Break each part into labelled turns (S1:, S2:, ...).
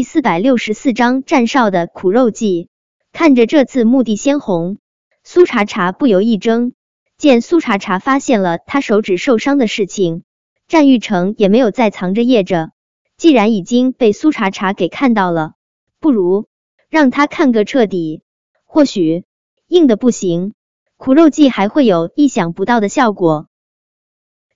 S1: 第四百六十四章战少的苦肉计。看着这次目的鲜红，苏茶茶不由一怔。见苏茶茶发现了他手指受伤的事情，战玉成也没有再藏着掖着。既然已经被苏茶茶给看到了，不如让他看个彻底。或许硬的不行，苦肉计还会有意想不到的效果。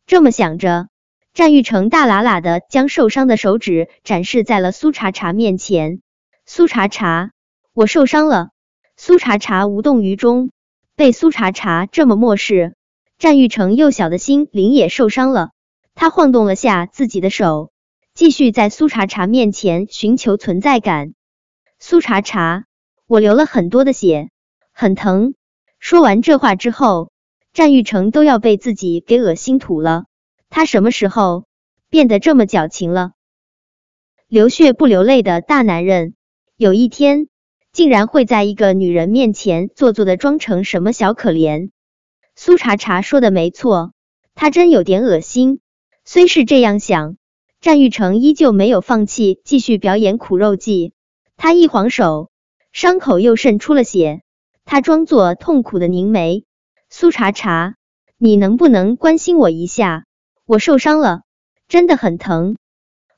S1: 这么想着。战玉成大喇喇的将受伤的手指展示在了苏茶茶面前。苏茶茶，我受伤了。苏茶茶无动于衷，被苏茶茶这么漠视，战玉成幼小的心灵也受伤了。他晃动了下自己的手，继续在苏茶茶面前寻求存在感。苏茶茶，我流了很多的血，很疼。说完这话之后，战玉成都要被自己给恶心吐了。他什么时候变得这么矫情了？流血不流泪的大男人，有一天竟然会在一个女人面前做作的装成什么小可怜？苏茶茶说的没错，他真有点恶心。虽是这样想，战玉成依旧没有放弃，继续表演苦肉计。他一晃手，伤口又渗出了血。他装作痛苦的凝眉：“苏茶茶，你能不能关心我一下？”我受伤了，真的很疼。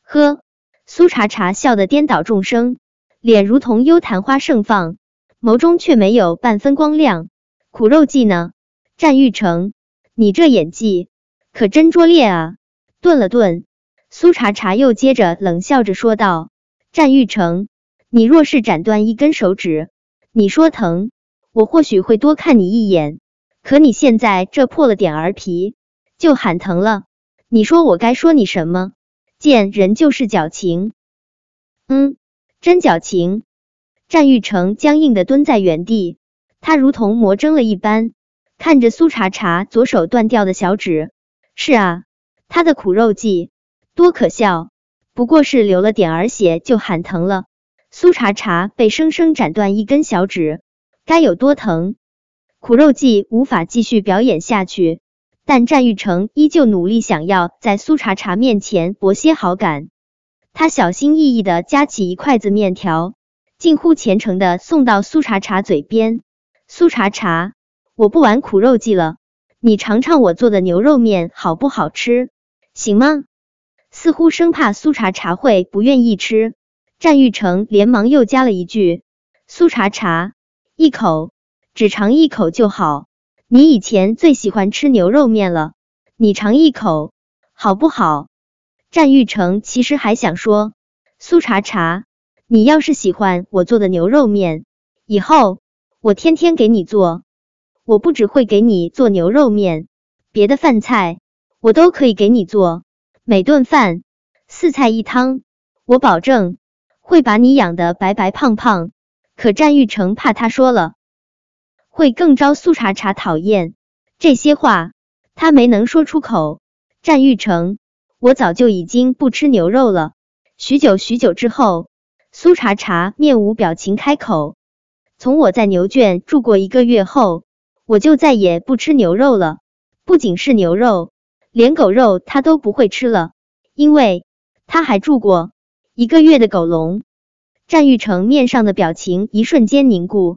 S1: 呵，苏茶茶笑得颠倒众生，脸如同幽昙花盛放，眸中却没有半分光亮。苦肉计呢？战玉成，你这演技可真拙劣啊！顿了顿，苏茶茶又接着冷笑着说道：“战玉成，你若是斩断一根手指，你说疼，我或许会多看你一眼。可你现在这破了点儿皮，就喊疼了。”你说我该说你什么？见人就是矫情，嗯，真矫情。战玉成僵硬的蹲在原地，他如同魔怔了一般，看着苏茶茶左手断掉的小指。是啊，他的苦肉计多可笑，不过是流了点儿血就喊疼了。苏茶茶被生生斩断一根小指，该有多疼？苦肉计无法继续表演下去。但战玉成依旧努力想要在苏茶茶面前博些好感，他小心翼翼的夹起一筷子面条，近乎虔诚的送到苏茶茶嘴边。苏茶茶，我不玩苦肉计了，你尝尝我做的牛肉面好不好吃，行吗？似乎生怕苏茶茶会不愿意吃，战玉成连忙又加了一句：苏茶茶，一口，只尝一口就好。你以前最喜欢吃牛肉面了，你尝一口好不好？战玉成其实还想说，苏茶茶，你要是喜欢我做的牛肉面，以后我天天给你做。我不只会给你做牛肉面，别的饭菜我都可以给你做，每顿饭四菜一汤，我保证会把你养的白白胖胖。可战玉成怕他说了。会更招苏茶茶讨厌。这些话他没能说出口。战玉成，我早就已经不吃牛肉了。许久许久之后，苏茶茶面无表情开口：“从我在牛圈住过一个月后，我就再也不吃牛肉了。不仅是牛肉，连狗肉他都不会吃了，因为他还住过一个月的狗笼。”战玉成面上的表情一瞬间凝固。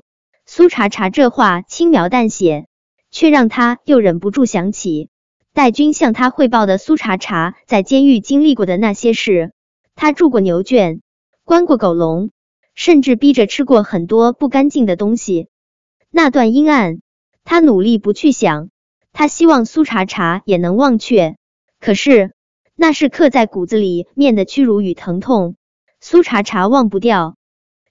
S1: 苏茶茶这话轻描淡写，却让他又忍不住想起戴军向他汇报的苏茶茶在监狱经历过的那些事。他住过牛圈，关过狗笼，甚至逼着吃过很多不干净的东西。那段阴暗，他努力不去想。他希望苏茶茶也能忘却，可是那是刻在骨子里面的屈辱与疼痛，苏茶茶忘不掉。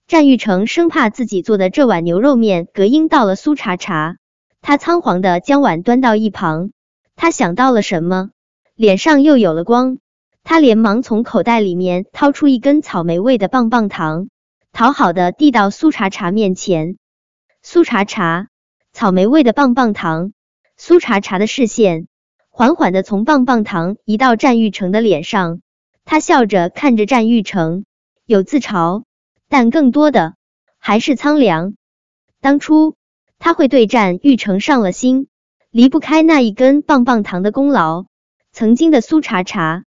S1: 战玉成生怕自己做的这碗牛肉面隔音到了苏茶茶，他仓皇的将碗端到一旁。他想到了什么，脸上又有了光。他连忙从口袋里面掏出一根草莓味的棒棒糖，讨好的递到苏茶茶面前。苏茶茶，草莓味的棒棒糖。苏茶茶的视线缓缓的从棒棒糖移到战玉成的脸上，他笑着看着战玉成，有自嘲。但更多的还是苍凉。当初他会对战玉成上了心，离不开那一根棒棒糖的功劳。曾经的苏茶茶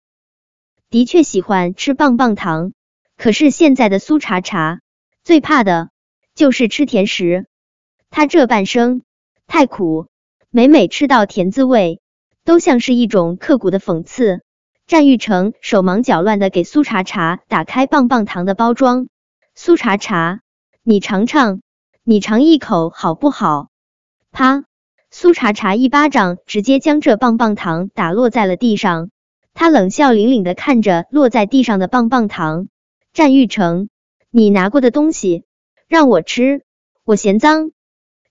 S1: 的确喜欢吃棒棒糖，可是现在的苏茶茶最怕的就是吃甜食，他这半生太苦，每每吃到甜滋味，都像是一种刻骨的讽刺。战玉成手忙脚乱的给苏茶茶打开棒棒糖的包装，苏茶茶，你尝尝，你尝一口好不好？啪！苏茶茶一巴掌直接将这棒棒糖打落在了地上，他冷笑凛凛的看着落在地上的棒棒糖。战玉成，你拿过的东西让我吃，我嫌脏。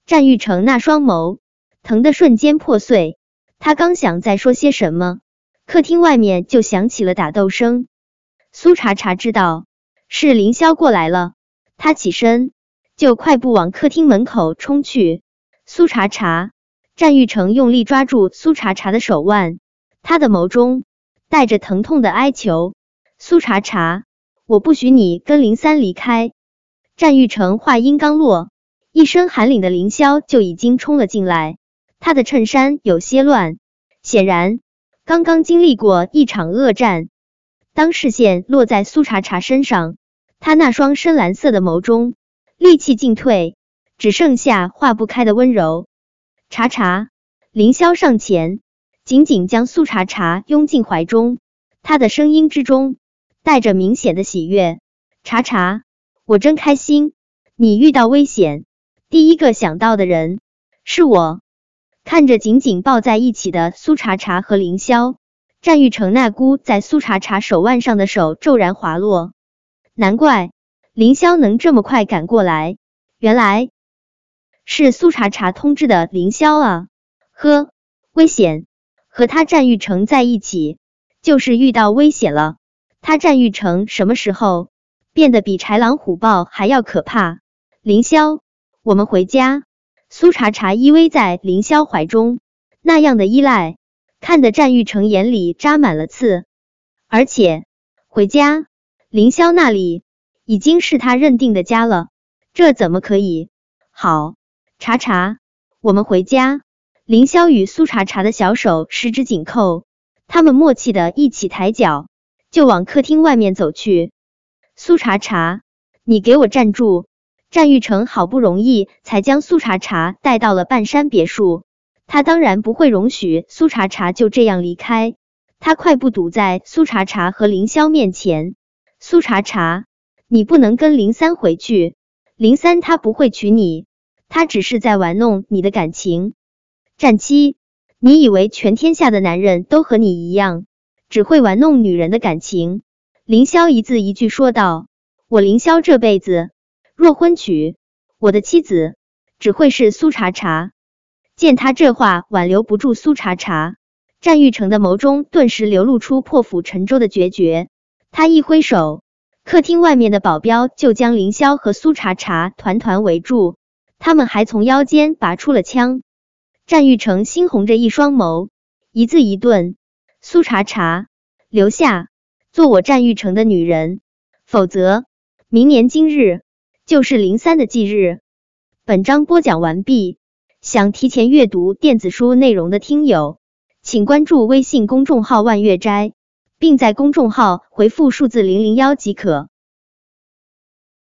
S1: 战玉成那双眸疼的瞬间破碎，他刚想再说些什么，客厅外面就响起了打斗声。苏茶茶知道是凌霄过来了，他起身就快步往客厅门口冲去。苏茶茶。战玉成用力抓住苏茶茶的手腕，他的眸中带着疼痛的哀求：“苏茶茶，我不许你跟林三离开。”战玉成话音刚落，一身寒凛的凌霄就已经冲了进来。他的衬衫有些乱，显然刚刚经历过一场恶战。当视线落在苏茶茶身上，他那双深蓝色的眸中戾气尽退，只剩下化不开的温柔。茶茶，凌霄上前，紧紧将苏茶茶拥进怀中，他的声音之中带着明显的喜悦。茶茶，我真开心，你遇到危险，第一个想到的人是我。看着紧紧抱在一起的苏茶茶和凌霄，战玉成那箍在苏茶茶手腕上的手骤然滑落，难怪凌霄能这么快赶过来，原来。是苏茶茶通知的凌霄啊！呵，危险！和他战玉成在一起，就是遇到危险了。他战玉成什么时候变得比豺狼虎豹还要可怕？凌霄，我们回家。苏茶茶依偎在凌霄怀中，那样的依赖，看得战玉成眼里扎满了刺。而且回家，凌霄那里已经是他认定的家了，这怎么可以？好。茶茶，我们回家。凌霄与苏茶茶的小手十指紧扣，他们默契的一起抬脚，就往客厅外面走去。苏茶茶，你给我站住！战玉成好不容易才将苏茶茶带到了半山别墅，他当然不会容许苏茶茶就这样离开。他快步堵在苏茶茶和凌霄面前。苏茶茶，你不能跟林三回去，林三他不会娶你。他只是在玩弄你的感情，战七，你以为全天下的男人都和你一样，只会玩弄女人的感情？凌霄一字一句说道：“我凌霄这辈子若婚娶，我的妻子只会是苏茶茶。”见他这话挽留不住苏茶茶，战玉成的眸中顿时流露出破釜沉舟的决绝。他一挥手，客厅外面的保镖就将凌霄和苏茶茶团团围住。他们还从腰间拔出了枪，战玉成猩红着一双眸，一字一顿：“苏茶茶，留下，做我战玉成的女人，否则明年今日就是零三的忌日。”本章播讲完毕，想提前阅读电子书内容的听友，请关注微信公众号“万月斋”，并在公众号回复数字零零幺即可。